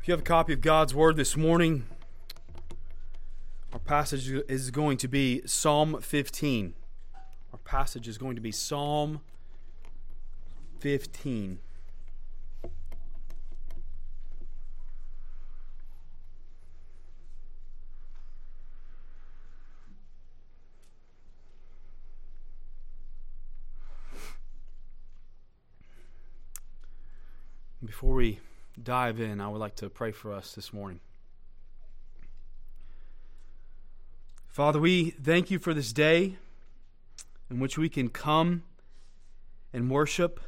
If you have a copy of God's Word this morning, our passage is going to be Psalm 15. Our passage is going to be Psalm 15. Before we dive in, I would like to pray for us this morning. Father, we thank you for this day in which we can come and worship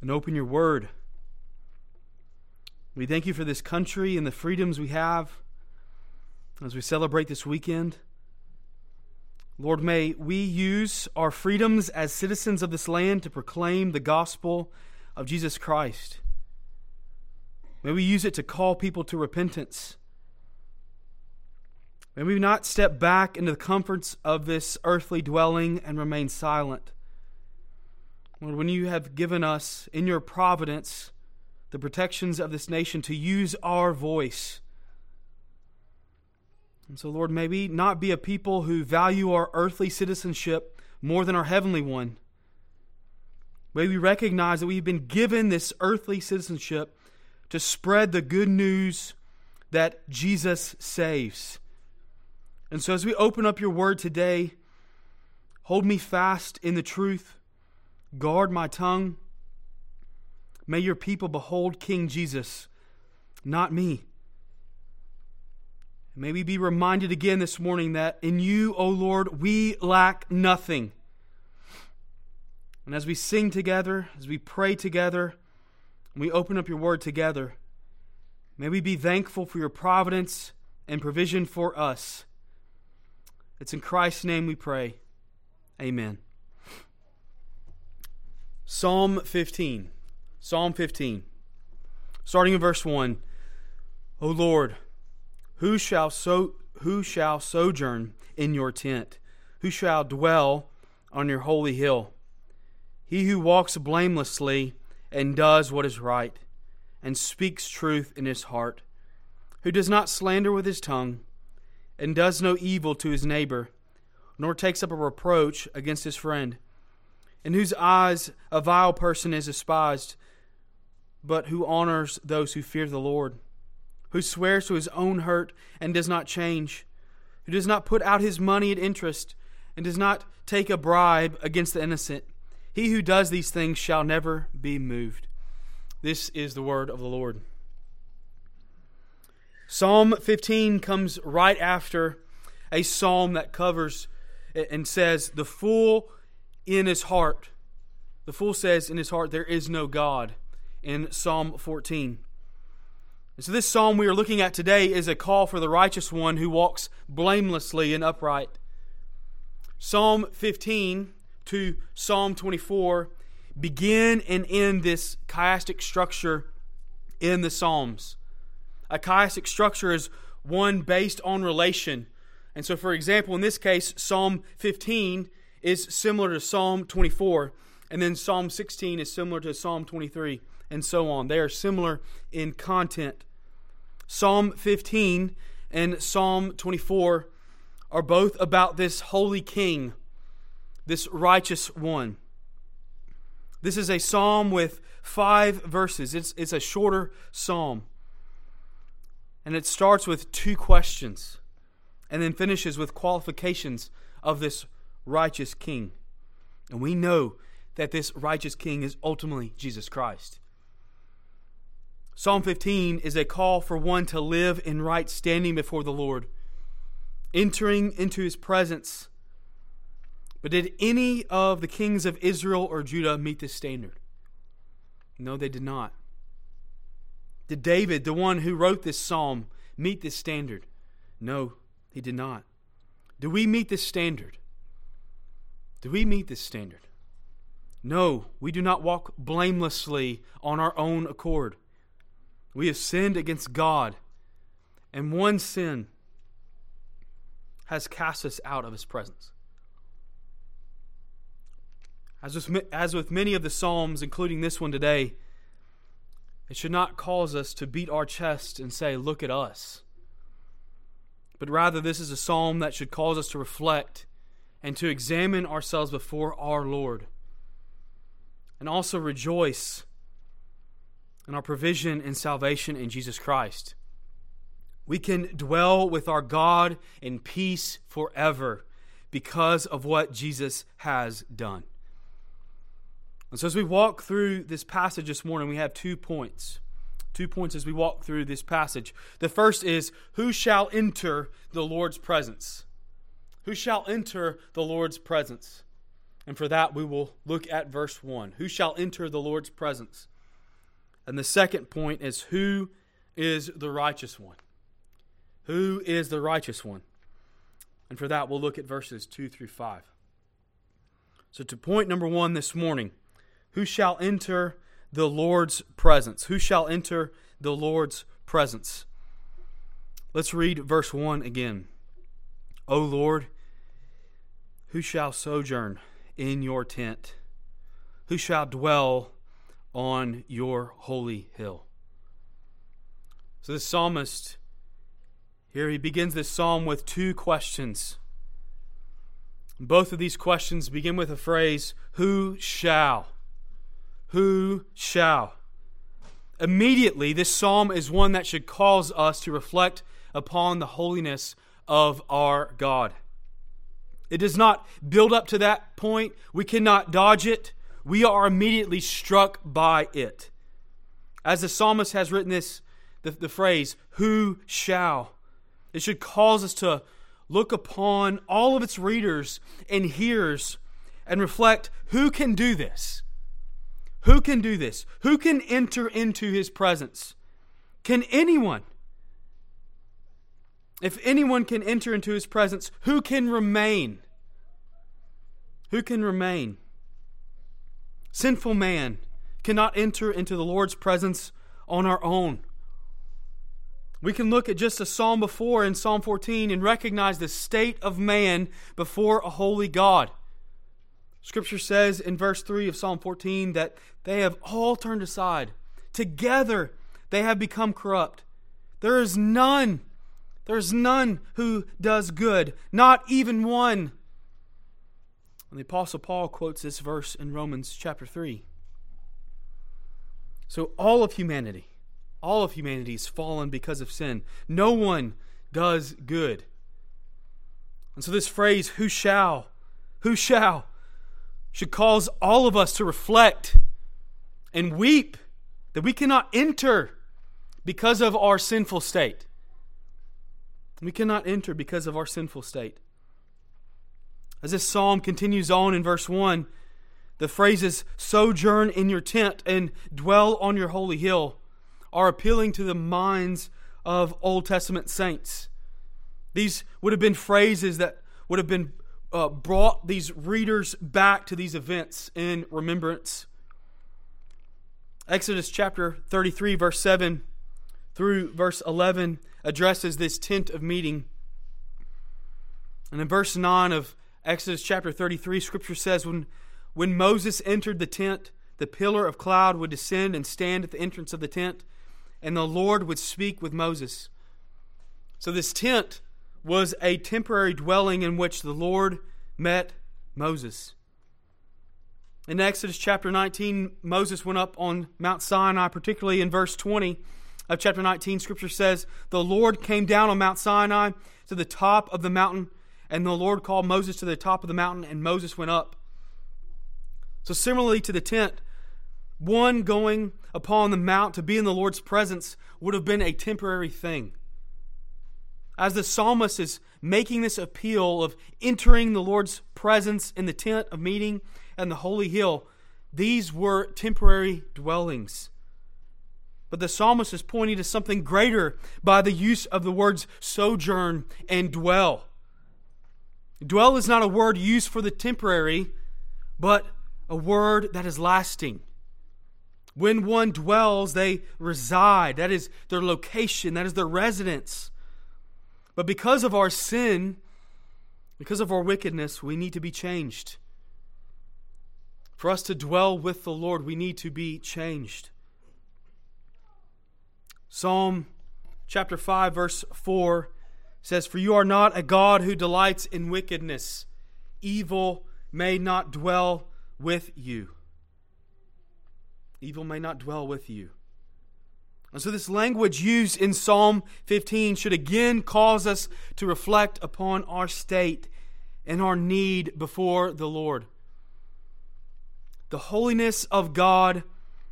and open your word. We thank you for this country and the freedoms we have as we celebrate this weekend. Lord, may we use our freedoms as citizens of this land to proclaim the gospel of Jesus Christ. May we use it to call people to repentance. May we not step back into the comforts of this earthly dwelling and remain silent. Lord, when you have given us in your providence the protections of this nation to use our voice. And so, Lord, may we not be a people who value our earthly citizenship more than our heavenly one. May we recognize that we've been given this earthly citizenship to spread the good news that Jesus saves. And so, as we open up your word today, hold me fast in the truth, guard my tongue. May your people behold King Jesus, not me. May we be reminded again this morning that in you, O Lord, we lack nothing. And as we sing together, as we pray together, we open up your word together, may we be thankful for your providence and provision for us. It's in Christ's name we pray. Amen. Psalm 15. Psalm 15. Starting in verse 1. O Lord, who shall so who shall sojourn in your tent? Who shall dwell on your holy hill? He who walks blamelessly and does what is right, and speaks truth in his heart, who does not slander with his tongue, and does no evil to his neighbor, nor takes up a reproach against his friend, in whose eyes a vile person is despised, but who honors those who fear the Lord, who swears to his own hurt and does not change, who does not put out his money at interest, and does not take a bribe against the innocent he who does these things shall never be moved. This is the word of the Lord. Psalm 15 comes right after a psalm that covers and says, The fool in his heart. The fool says in his heart, There is no God, in Psalm 14. And so, this psalm we are looking at today is a call for the righteous one who walks blamelessly and upright. Psalm 15 to Psalm 24 begin and end this chiastic structure in the Psalms. A chiastic structure is one based on relation. And so, for example, in this case, Psalm 15 is similar to Psalm 24, and then Psalm 16 is similar to Psalm 23, and so on. They are similar in content. Psalm 15 and Psalm 24 are both about this holy king this righteous one. This is a psalm with five verses. It's, it's a shorter psalm. And it starts with two questions and then finishes with qualifications of this righteous king. And we know that this righteous king is ultimately Jesus Christ. Psalm 15 is a call for one to live in right standing before the Lord, entering into his presence but did any of the kings of Israel or Judah meet this standard? No, they did not. Did David, the one who wrote this psalm, meet this standard? No, he did not. Do we meet this standard? Do we meet this standard? No, we do not walk blamelessly on our own accord. We have sinned against God, and one sin has cast us out of his presence. As with, as with many of the Psalms, including this one today, It should not cause us to beat our chest and say, Look at us. But rather, this is a psalm that should cause us to reflect and to examine ourselves before our Lord. And also rejoice in our provision and salvation in Jesus Christ. We can dwell with our God in peace forever because of what Jesus has done. And so, as we walk through this passage this morning, we have two points. Two points as we walk through this passage. The first is who shall enter the Lord's presence? Who shall enter the Lord's presence? And for that, we will look at verse 1. Who shall enter the Lord's presence? And the second point is who is the righteous one? Who is the righteous one? And for that, we'll look at verses 2 through 5. So, to point number one this morning, who shall enter the Lord's presence? Who shall enter the Lord's presence? Let's read verse 1 again. O Lord, who shall sojourn in your tent? Who shall dwell on your holy hill? So, the psalmist here he begins this psalm with two questions. Both of these questions begin with a phrase, Who shall? Who shall? Immediately, this psalm is one that should cause us to reflect upon the holiness of our God. It does not build up to that point. We cannot dodge it. We are immediately struck by it. As the psalmist has written this, the, the phrase, Who shall? It should cause us to look upon all of its readers and hearers and reflect who can do this? Who can do this? Who can enter into his presence? Can anyone? If anyone can enter into his presence, who can remain? Who can remain? Sinful man cannot enter into the Lord's presence on our own. We can look at just a psalm before in Psalm 14 and recognize the state of man before a holy God. Scripture says in verse 3 of Psalm 14 that they have all turned aside. Together they have become corrupt. There is none, there is none who does good, not even one. And the Apostle Paul quotes this verse in Romans chapter 3. So all of humanity, all of humanity is fallen because of sin. No one does good. And so, this phrase, who shall, who shall, should cause all of us to reflect and weep that we cannot enter because of our sinful state. We cannot enter because of our sinful state. As this psalm continues on in verse 1, the phrases sojourn in your tent and dwell on your holy hill are appealing to the minds of Old Testament saints. These would have been phrases that would have been uh, brought these readers back to these events in remembrance. Exodus chapter 33, verse 7 through verse 11 addresses this tent of meeting. And in verse 9 of Exodus chapter 33, scripture says, When, when Moses entered the tent, the pillar of cloud would descend and stand at the entrance of the tent and the Lord would speak with Moses. So, this tent was a temporary dwelling in which the Lord met Moses. In Exodus chapter 19, Moses went up on Mount Sinai, particularly in verse 20 of chapter 19. Scripture says, The Lord came down on Mount Sinai to the top of the mountain, and the Lord called Moses to the top of the mountain, and Moses went up. So, similarly to the tent, one going upon the mount to be in the Lord's presence would have been a temporary thing. As the psalmist is making this appeal of entering the Lord's presence in the tent of meeting and the holy hill, these were temporary dwellings. But the psalmist is pointing to something greater by the use of the words sojourn and dwell. Dwell is not a word used for the temporary, but a word that is lasting. When one dwells, they reside. That is their location, that is their residence. But because of our sin, because of our wickedness, we need to be changed. For us to dwell with the Lord, we need to be changed. Psalm chapter 5, verse 4 says, For you are not a God who delights in wickedness, evil may not dwell with you. Evil may not dwell with you. And so, this language used in Psalm 15 should again cause us to reflect upon our state and our need before the Lord. The holiness of God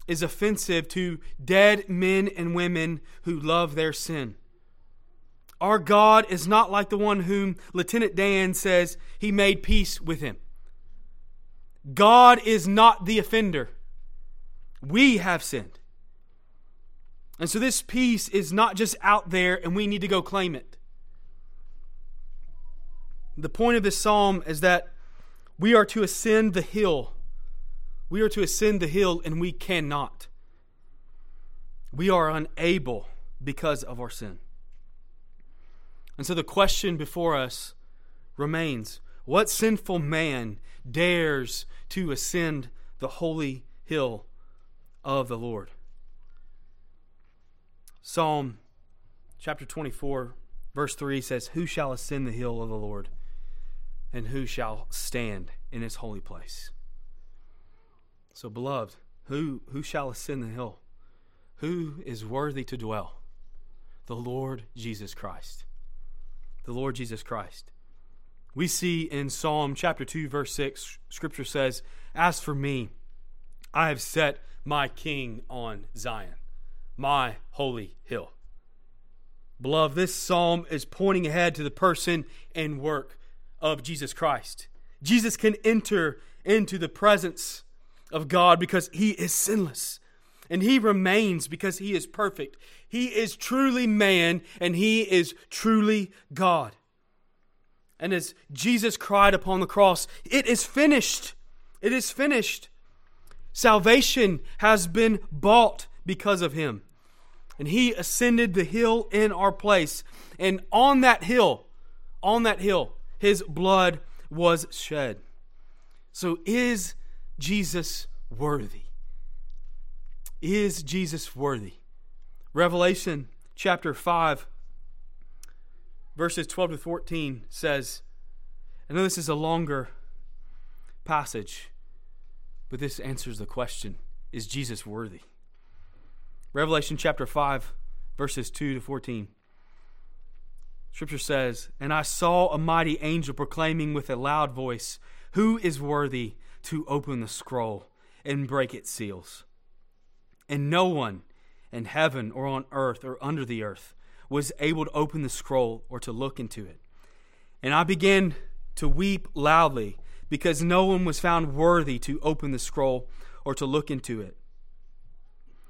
is offensive to dead men and women who love their sin. Our God is not like the one whom Lieutenant Dan says he made peace with him. God is not the offender. We have sinned. And so this peace is not just out there and we need to go claim it. The point of this psalm is that we are to ascend the hill we are to ascend the hill and we cannot. We are unable because of our sin. And so the question before us remains what sinful man dares to ascend the holy hill of the Lord? Psalm chapter 24, verse 3 says, Who shall ascend the hill of the Lord? And who shall stand in his holy place? So, beloved, who, who shall ascend the hill? Who is worthy to dwell? The Lord Jesus Christ. The Lord Jesus Christ. We see in Psalm chapter 2, verse 6, Scripture says, As for me, I have set my king on Zion, my holy hill. Beloved, this psalm is pointing ahead to the person and work of Jesus Christ. Jesus can enter into the presence of God because he is sinless. And he remains because he is perfect. He is truly man and he is truly God. And as Jesus cried upon the cross, it is finished. It is finished. Salvation has been bought because of him. And he ascended the hill in our place. And on that hill, on that hill, his blood was shed. So is Jesus worthy? Is Jesus worthy? Revelation chapter 5, verses 12 to 14 says, I know this is a longer passage, but this answers the question Is Jesus worthy? Revelation chapter 5, verses 2 to 14. Scripture says, And I saw a mighty angel proclaiming with a loud voice, Who is worthy to open the scroll and break its seals. And no one in heaven or on earth or under the earth was able to open the scroll or to look into it. And I began to weep loudly because no one was found worthy to open the scroll or to look into it.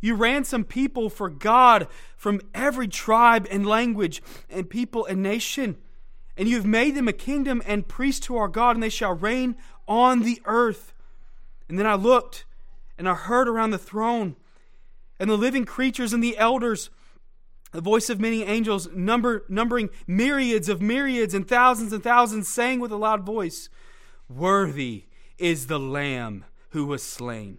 you ransomed people for God from every tribe and language and people and nation. And you have made them a kingdom and priests to our God, and they shall reign on the earth. And then I looked, and I heard around the throne and the living creatures and the elders, the voice of many angels, number, numbering myriads of myriads and thousands and thousands, saying with a loud voice, Worthy is the Lamb who was slain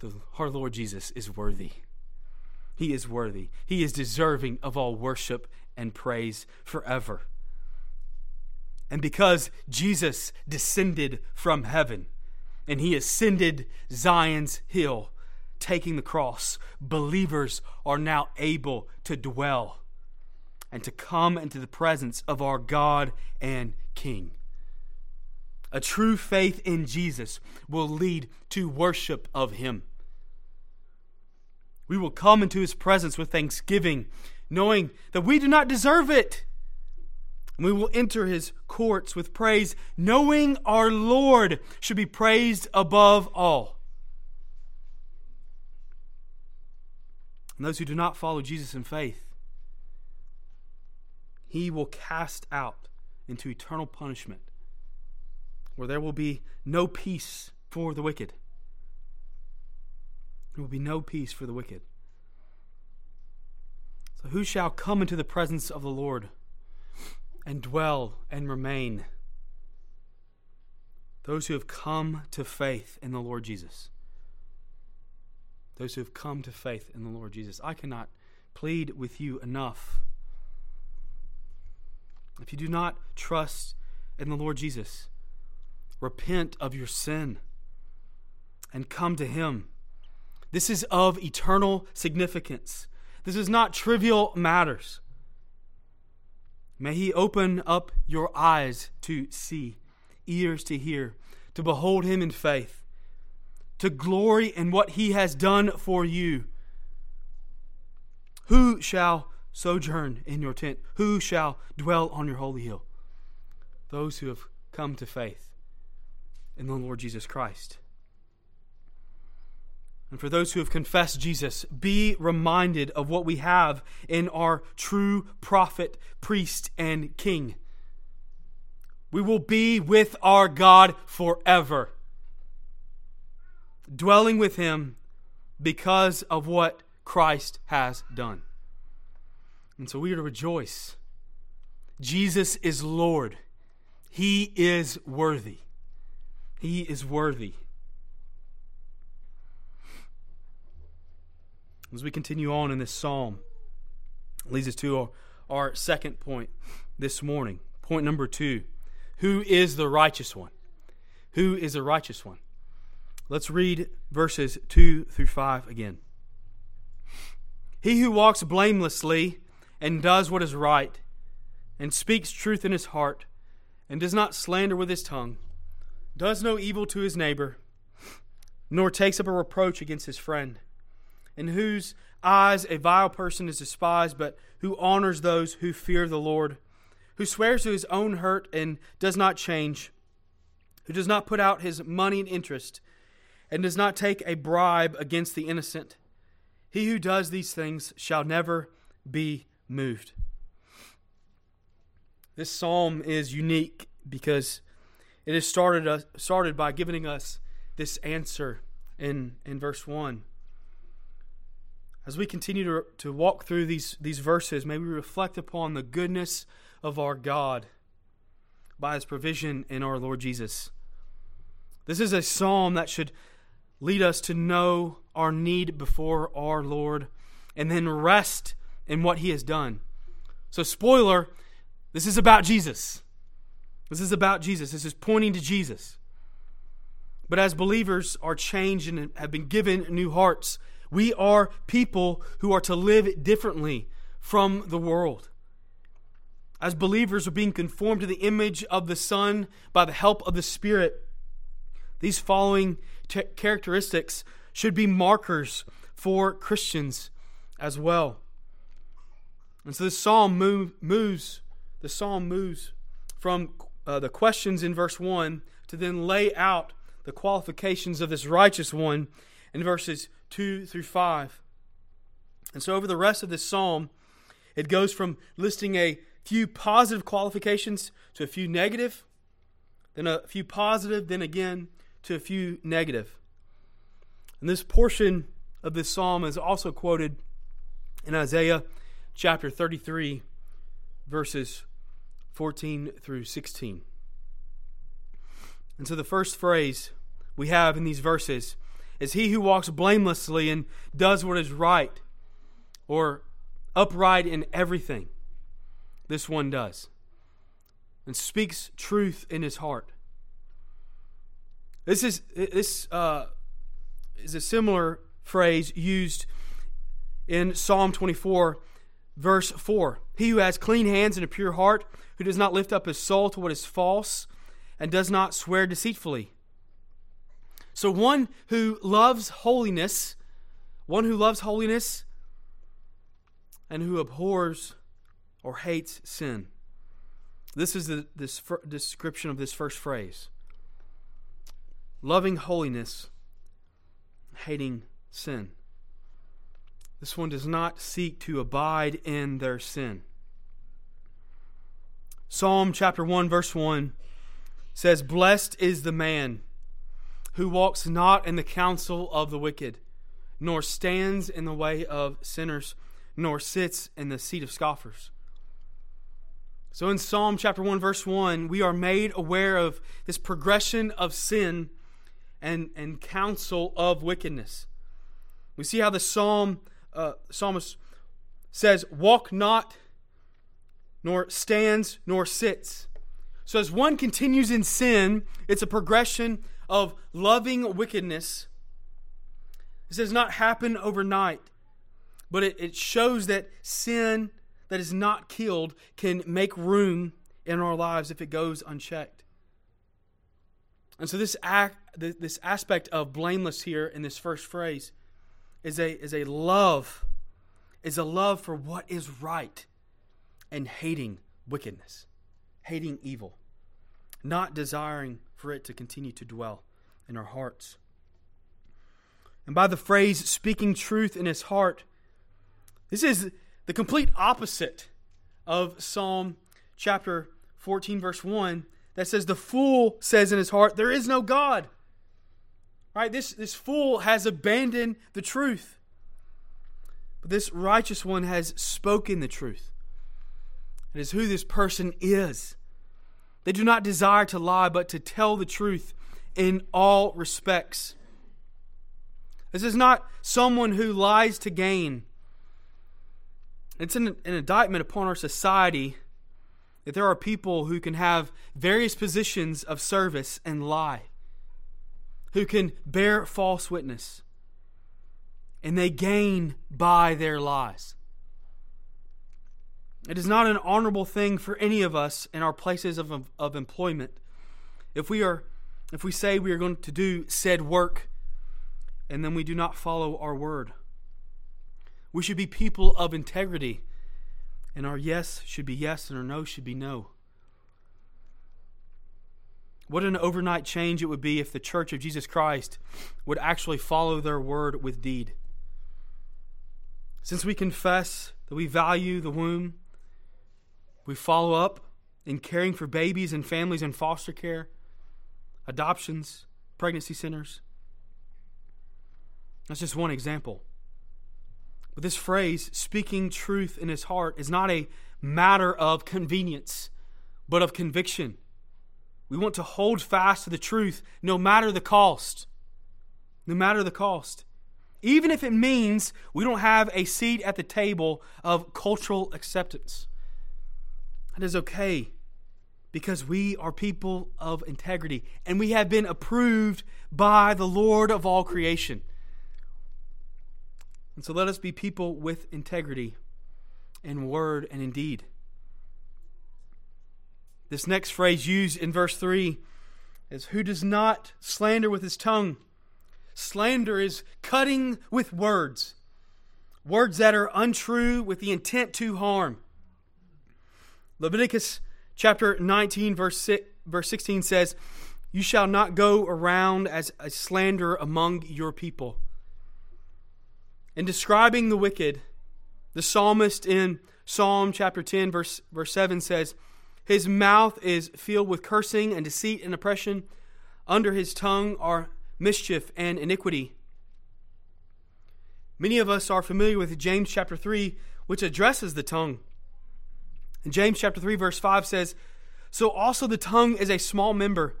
the our Lord Jesus is worthy. He is worthy. He is deserving of all worship and praise forever. And because Jesus descended from heaven and he ascended Zion's hill, taking the cross, believers are now able to dwell and to come into the presence of our God and King. A true faith in Jesus will lead to worship of him. We will come into his presence with thanksgiving, knowing that we do not deserve it. We will enter his courts with praise, knowing our Lord should be praised above all. And those who do not follow Jesus in faith, he will cast out into eternal punishment, where there will be no peace for the wicked. There will be no peace for the wicked. So, who shall come into the presence of the Lord and dwell and remain? Those who have come to faith in the Lord Jesus those who have come to faith in the Lord Jesus. I cannot plead with you enough. If you do not trust in the Lord Jesus, repent of your sin and come to Him. This is of eternal significance. This is not trivial matters. May He open up your eyes to see, ears to hear, to behold Him in faith to glory in what he has done for you. Who shall sojourn in your tent? Who shall dwell on your holy hill? Those who have come to faith in the Lord Jesus Christ. And for those who have confessed Jesus, be reminded of what we have in our true prophet, priest, and king. We will be with our God forever dwelling with Him because of what Christ has done. And so we are to rejoice. Jesus is Lord. He is worthy. He is worthy. As we continue on in this psalm, leads us to our, our second point this morning. Point number two Who is the righteous one? Who is the righteous one? Let's read verses 2 through 5 again. He who walks blamelessly and does what is right, and speaks truth in his heart, and does not slander with his tongue, does no evil to his neighbor, nor takes up a reproach against his friend, in whose eyes a vile person is despised, but who honors those who fear the Lord, who swears to his own hurt and does not change, who does not put out his money in interest and does not take a bribe against the innocent. He who does these things shall never be moved. This psalm is unique because it is started, started by giving us this answer in, in verse 1. As we continue to, to walk through these, these verses, may we reflect upon the goodness of our God by his provision in our Lord Jesus. This is a psalm that should lead us to know our need before our Lord and then rest in what He has done. So, spoiler, this is about Jesus. This is about Jesus. This is pointing to Jesus. But as believers are changed and have been given new hearts, we are people who are to live differently from the world. As believers are being conformed to the image of the Son by the help of the Spirit, these following t- characteristics should be markers for Christians as well. And so the psalm move, moves, the psalm moves from uh, the questions in verse 1 to then lay out the qualifications of this righteous one in verses 2 through 5. And so over the rest of this psalm, it goes from listing a few positive qualifications to a few negative, then a few positive, then again to a few negative. And this portion of this psalm is also quoted in Isaiah chapter 33, verses 14 through 16. And so the first phrase we have in these verses is He who walks blamelessly and does what is right or upright in everything. This one does. And speaks truth in his heart. This is this uh, is a similar phrase used in Psalm 24, verse 4. He who has clean hands and a pure heart, who does not lift up his soul to what is false, and does not swear deceitfully. So, one who loves holiness, one who loves holiness and who abhors or hates sin. This is the this description of this first phrase loving holiness, hating sin. This one does not seek to abide in their sin. Psalm chapter 1, verse 1 says, Blessed is the man who walks not in the counsel of the wicked, nor stands in the way of sinners, nor sits in the seat of scoffers. So in Psalm chapter 1, verse 1, we are made aware of this progression of sin and, and counsel of wickedness. We see how the psalm uh, psalmist says, Walk not, nor stands, nor sits. So as one continues in sin, it's a progression of loving wickedness. This does not happen overnight, but it, it shows that sin that is not killed can make room in our lives if it goes unchecked. And so this act, this aspect of blameless here in this first phrase is a, is a love, is a love for what is right and hating wickedness, hating evil, not desiring for it to continue to dwell in our hearts. And by the phrase speaking truth in his heart, this is the complete opposite of Psalm chapter 14, verse 1 that says, The fool says in his heart, There is no God. Right? This, this fool has abandoned the truth. But this righteous one has spoken the truth. It is who this person is. They do not desire to lie, but to tell the truth in all respects. This is not someone who lies to gain. It's an, an indictment upon our society that there are people who can have various positions of service and lie, who can bear false witness, and they gain by their lies. It is not an honorable thing for any of us in our places of, of employment if we are if we say we are going to do said work and then we do not follow our word. We should be people of integrity and our yes should be yes and our no should be no. What an overnight change it would be if the church of Jesus Christ would actually follow their word with deed. Since we confess that we value the womb, we follow up in caring for babies and families in foster care, adoptions, pregnancy centers. That's just one example. But this phrase, speaking truth in his heart, is not a matter of convenience, but of conviction. We want to hold fast to the truth no matter the cost. No matter the cost. Even if it means we don't have a seat at the table of cultural acceptance. That is okay because we are people of integrity and we have been approved by the Lord of all creation. And so let us be people with integrity in word and in deed. This next phrase used in verse 3 is Who does not slander with his tongue? Slander is cutting with words, words that are untrue with the intent to harm. Leviticus chapter 19, verse, 6, verse 16 says, You shall not go around as a slanderer among your people. In describing the wicked, the psalmist in Psalm chapter 10, verse, verse 7 says, His mouth is filled with cursing and deceit and oppression. Under his tongue are mischief and iniquity. Many of us are familiar with James chapter 3, which addresses the tongue. And James chapter 3 verse 5 says, "So also the tongue is a small member,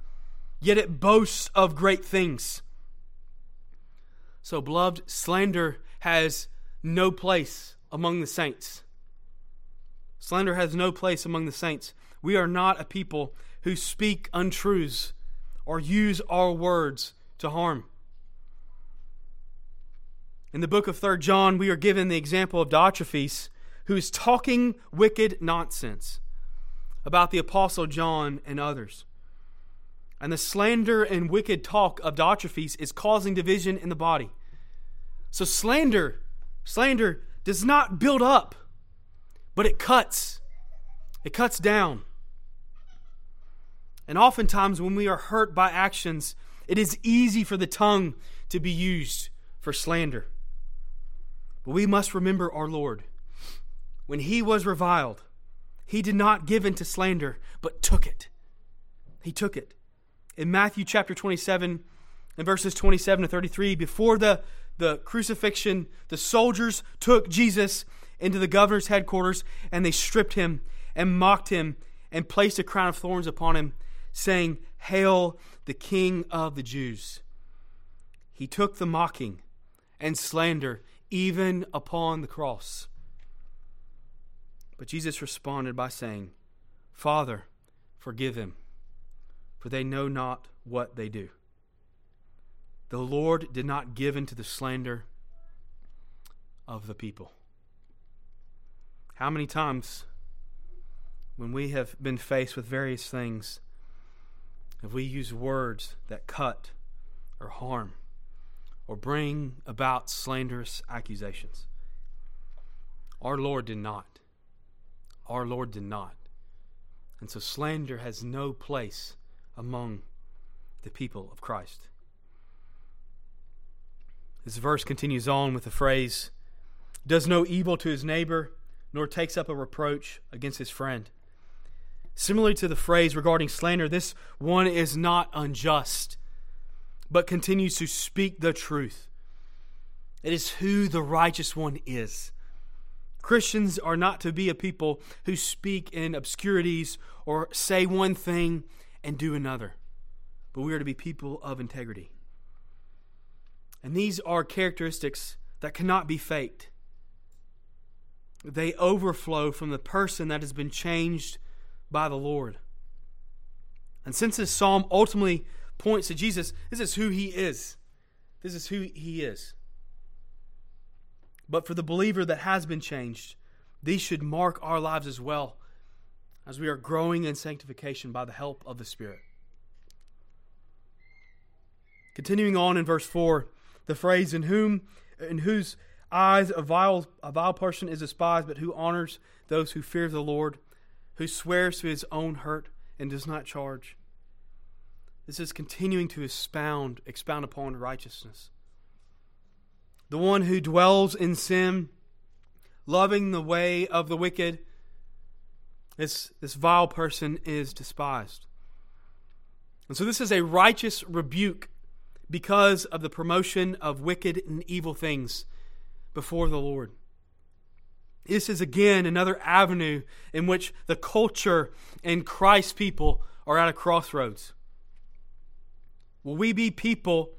yet it boasts of great things." So beloved, slander has no place among the saints. Slander has no place among the saints. We are not a people who speak untruths or use our words to harm. In the book of 3 John, we are given the example of Diotrephes, who is talking wicked nonsense about the Apostle John and others. And the slander and wicked talk of Diotrephes is causing division in the body. So slander, slander does not build up, but it cuts. It cuts down. And oftentimes, when we are hurt by actions, it is easy for the tongue to be used for slander. But we must remember our Lord. When he was reviled, he did not give in to slander, but took it. He took it. In Matthew chapter 27 and verses 27 to 33, before the, the crucifixion, the soldiers took Jesus into the governor's headquarters and they stripped him and mocked him and placed a crown of thorns upon him saying, Hail the King of the Jews. He took the mocking and slander even upon the cross. But Jesus responded by saying, Father, forgive them, for they know not what they do. The Lord did not give in to the slander of the people. How many times, when we have been faced with various things, if we use words that cut or harm or bring about slanderous accusations. Our Lord did not. Our Lord did not. And so slander has no place among the people of Christ. This verse continues on with the phrase, does no evil to his neighbor, nor takes up a reproach against his friend. Similarly to the phrase regarding slander, this one is not unjust, but continues to speak the truth. It is who the righteous one is. Christians are not to be a people who speak in obscurities or say one thing and do another, but we are to be people of integrity. And these are characteristics that cannot be faked. They overflow from the person that has been changed by the Lord. And since this psalm ultimately points to Jesus, this is who he is. This is who he is. But for the believer that has been changed, these should mark our lives as well as we are growing in sanctification by the help of the Spirit. Continuing on in verse 4, the phrase, in whom in whose eyes a vile, a vile person is despised, but who honors those who fear the Lord who swears to his own hurt and does not charge. This is continuing to expound, expound upon righteousness. The one who dwells in sin, loving the way of the wicked, this, this vile person is despised. And so this is a righteous rebuke because of the promotion of wicked and evil things before the Lord. This is again another avenue in which the culture and Christ's people are at a crossroads. Will we be people?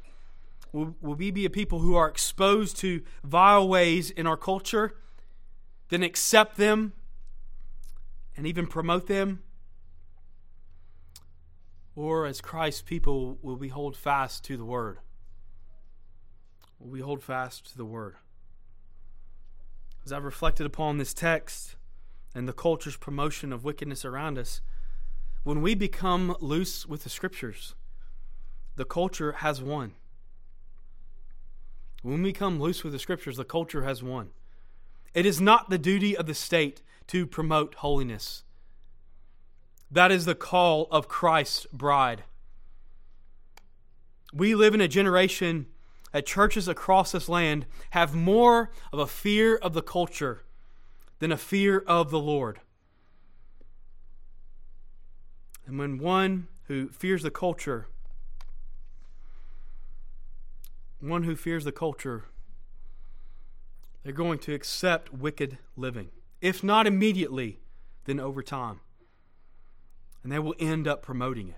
Will, will we be a people who are exposed to vile ways in our culture, then accept them and even promote them? Or as Christ's people, will we hold fast to the Word? Will we hold fast to the Word? as I've reflected upon this text and the culture's promotion of wickedness around us, when we become loose with the scriptures, the culture has won. When we come loose with the scriptures, the culture has won. It is not the duty of the state to promote holiness. That is the call of Christ's bride. We live in a generation that churches across this land have more of a fear of the culture than a fear of the Lord. And when one who fears the culture, one who fears the culture, they're going to accept wicked living. If not immediately, then over time. And they will end up promoting it.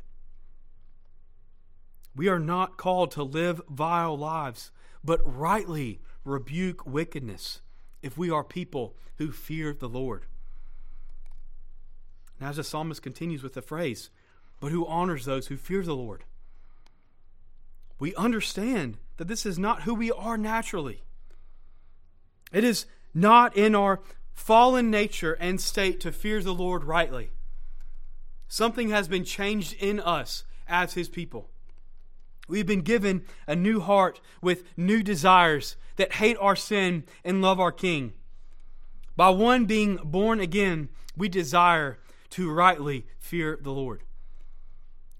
We are not called to live vile lives, but rightly rebuke wickedness if we are people who fear the Lord. And as the psalmist continues with the phrase, but who honors those who fear the Lord. We understand that this is not who we are naturally. It is not in our fallen nature and state to fear the Lord rightly. Something has been changed in us as His people. We've been given a new heart with new desires that hate our sin and love our King. By one being born again, we desire to rightly fear the Lord.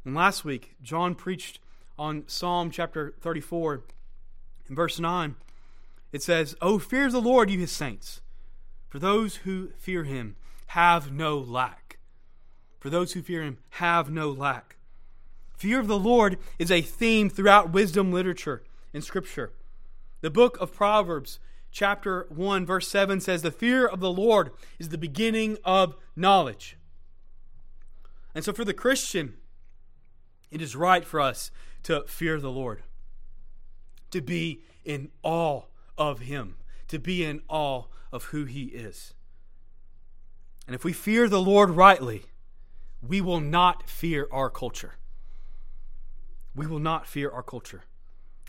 And last week, John preached on Psalm chapter 34, in verse 9. It says, Oh, fear the Lord, you his saints, for those who fear him have no lack. For those who fear him have no lack. Fear of the Lord is a theme throughout wisdom literature in Scripture. The book of Proverbs, chapter 1, verse 7 says, The fear of the Lord is the beginning of knowledge. And so for the Christian, it is right for us to fear the Lord, to be in awe of Him, to be in awe of who He is. And if we fear the Lord rightly, we will not fear our culture. We will not fear our culture.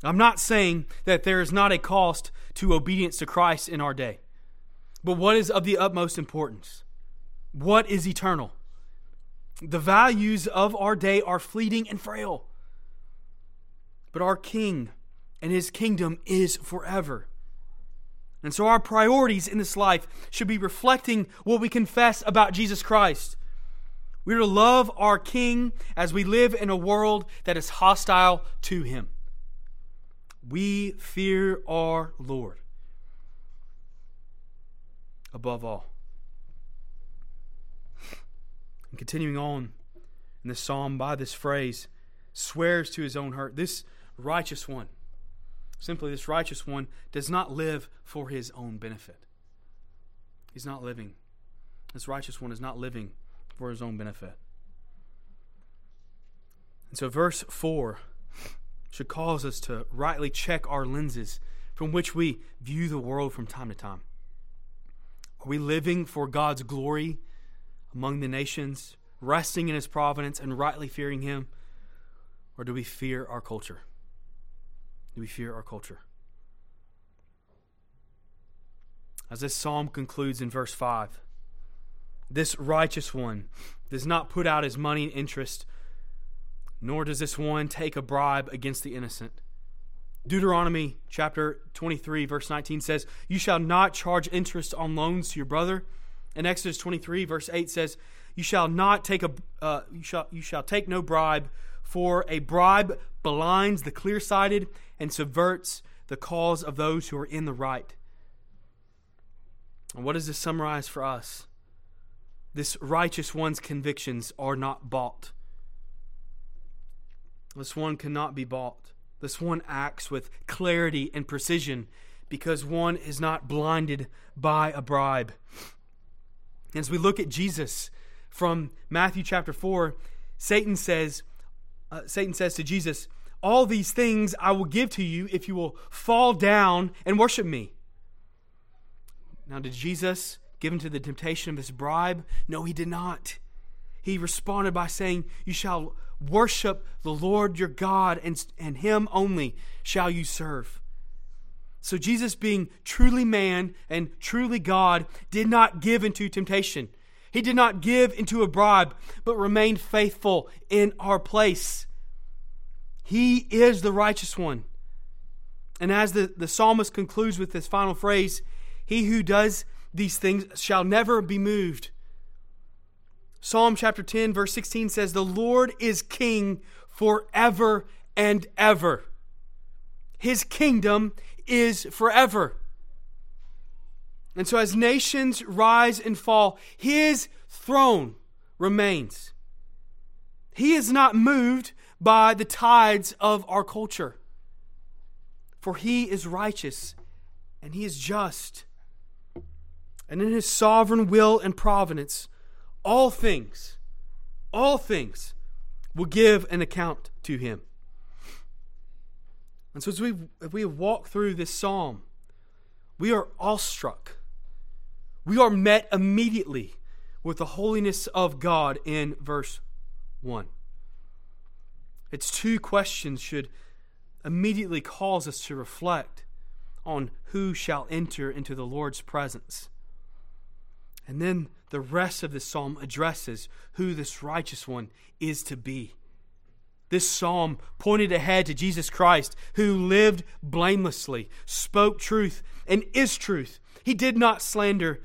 I'm not saying that there is not a cost to obedience to Christ in our day. But what is of the utmost importance? What is eternal? The values of our day are fleeting and frail. But our King and his kingdom is forever. And so our priorities in this life should be reflecting what we confess about Jesus Christ. We are to love our King as we live in a world that is hostile to him. We fear our Lord above all. And continuing on in the psalm by this phrase, swears to his own hurt. This righteous one, simply this righteous one, does not live for his own benefit. He's not living. This righteous one is not living for his own benefit. And so, verse 4 should cause us to rightly check our lenses from which we view the world from time to time. Are we living for God's glory among the nations, resting in his providence and rightly fearing him? Or do we fear our culture? Do we fear our culture? As this psalm concludes in verse 5, this righteous one does not put out his money and interest, nor does this one take a bribe against the innocent. Deuteronomy chapter 23, verse 19 says, You shall not charge interest on loans to your brother and Exodus 23, verse 8 says, You shall not take a uh, you shall you shall take no bribe, for a bribe blinds the clear sighted and subverts the cause of those who are in the right. And what does this summarize for us? This righteous one's convictions are not bought. This one cannot be bought. This one acts with clarity and precision because one is not blinded by a bribe. As we look at Jesus from Matthew chapter 4, Satan says, uh, Satan says to Jesus, All these things I will give to you if you will fall down and worship me. Now, did Jesus give into the temptation of this bribe? No, he did not. He responded by saying, You shall worship the Lord your God, and, and him only shall you serve. So Jesus, being truly man and truly God, did not give into temptation. He did not give into a bribe, but remained faithful in our place. He is the righteous one. And as the, the psalmist concludes with this final phrase, he who does these things shall never be moved. Psalm chapter 10, verse 16 says, The Lord is king forever and ever. His kingdom is forever. And so, as nations rise and fall, his throne remains. He is not moved by the tides of our culture, for he is righteous and he is just. And in his sovereign will and providence, all things, all things will give an account to him. And so as we, we walk through this psalm, we are awestruck. We are met immediately with the holiness of God in verse 1. Its two questions should immediately cause us to reflect on who shall enter into the Lord's presence. And then the rest of the psalm addresses who this righteous one is to be. This psalm pointed ahead to Jesus Christ, who lived blamelessly, spoke truth, and is truth. He did not slander,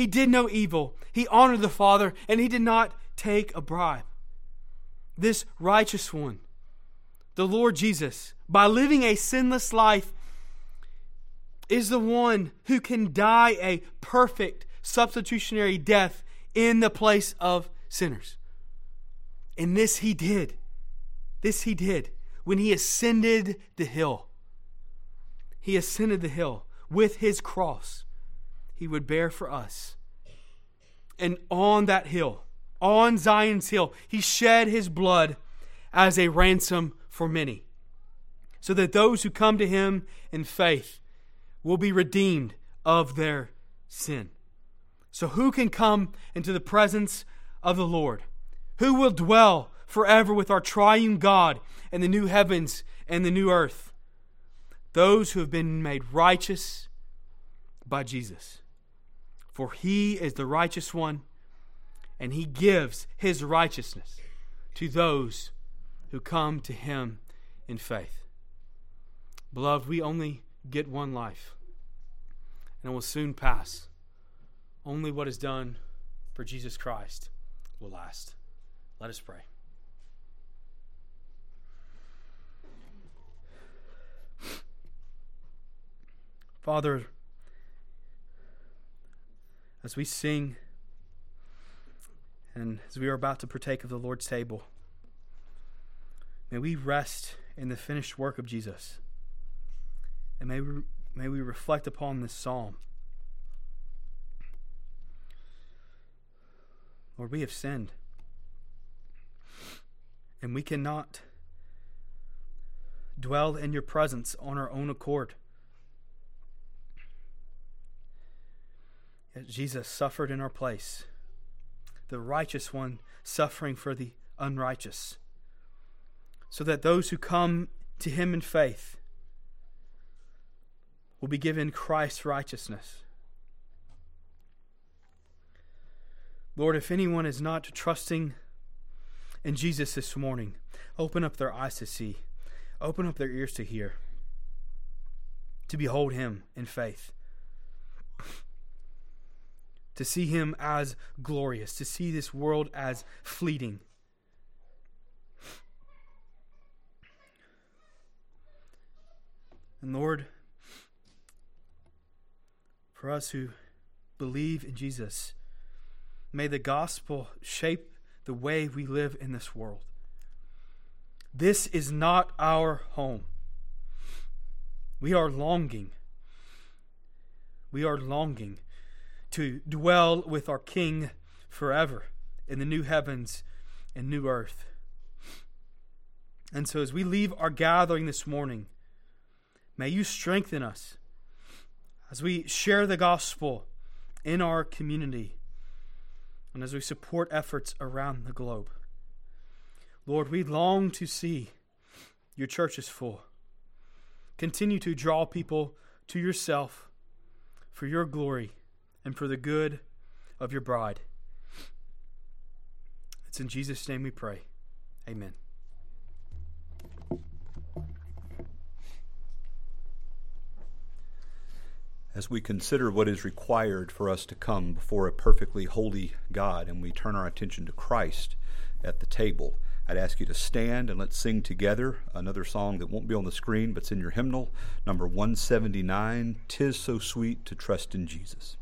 he did no evil, he honored the Father, and he did not take a bribe. This righteous one, the Lord Jesus, by living a sinless life, is the one who can die a perfect substitutionary death in the place of sinners. And this he did. This he did when he ascended the hill. He ascended the hill with his cross. He would bear for us. And on that hill, on Zion's hill, he shed his blood as a ransom for many, so that those who come to him in faith will be redeemed of their sin. So, who can come into the presence of the Lord? Who will dwell forever with our triune God in the new heavens and the new earth? Those who have been made righteous by Jesus. For he is the righteous one, and he gives his righteousness to those who come to him in faith. Beloved, we only get one life, and it will soon pass. Only what is done for Jesus Christ will last. Let us pray. Father, as we sing and as we are about to partake of the Lord's table, may we rest in the finished work of Jesus. And may we, may we reflect upon this psalm. Lord, we have sinned. And we cannot dwell in your presence on our own accord. Jesus suffered in our place, the righteous one suffering for the unrighteous, so that those who come to him in faith will be given Christ's righteousness. Lord, if anyone is not trusting in Jesus this morning, open up their eyes to see, open up their ears to hear, to behold Him in faith, to see Him as glorious, to see this world as fleeting. And Lord, for us who believe in Jesus, May the gospel shape the way we live in this world. This is not our home. We are longing. We are longing to dwell with our King forever in the new heavens and new earth. And so, as we leave our gathering this morning, may you strengthen us as we share the gospel in our community and as we support efforts around the globe. Lord, we long to see your churches full. Continue to draw people to yourself for your glory and for the good of your bride. It's in Jesus' name we pray. Amen. as we consider what is required for us to come before a perfectly holy God and we turn our attention to Christ at the table, I'd ask you to stand and let's sing together another song that won't be on the screen but's in your hymnal, number 179, Tis So Sweet to Trust in Jesus.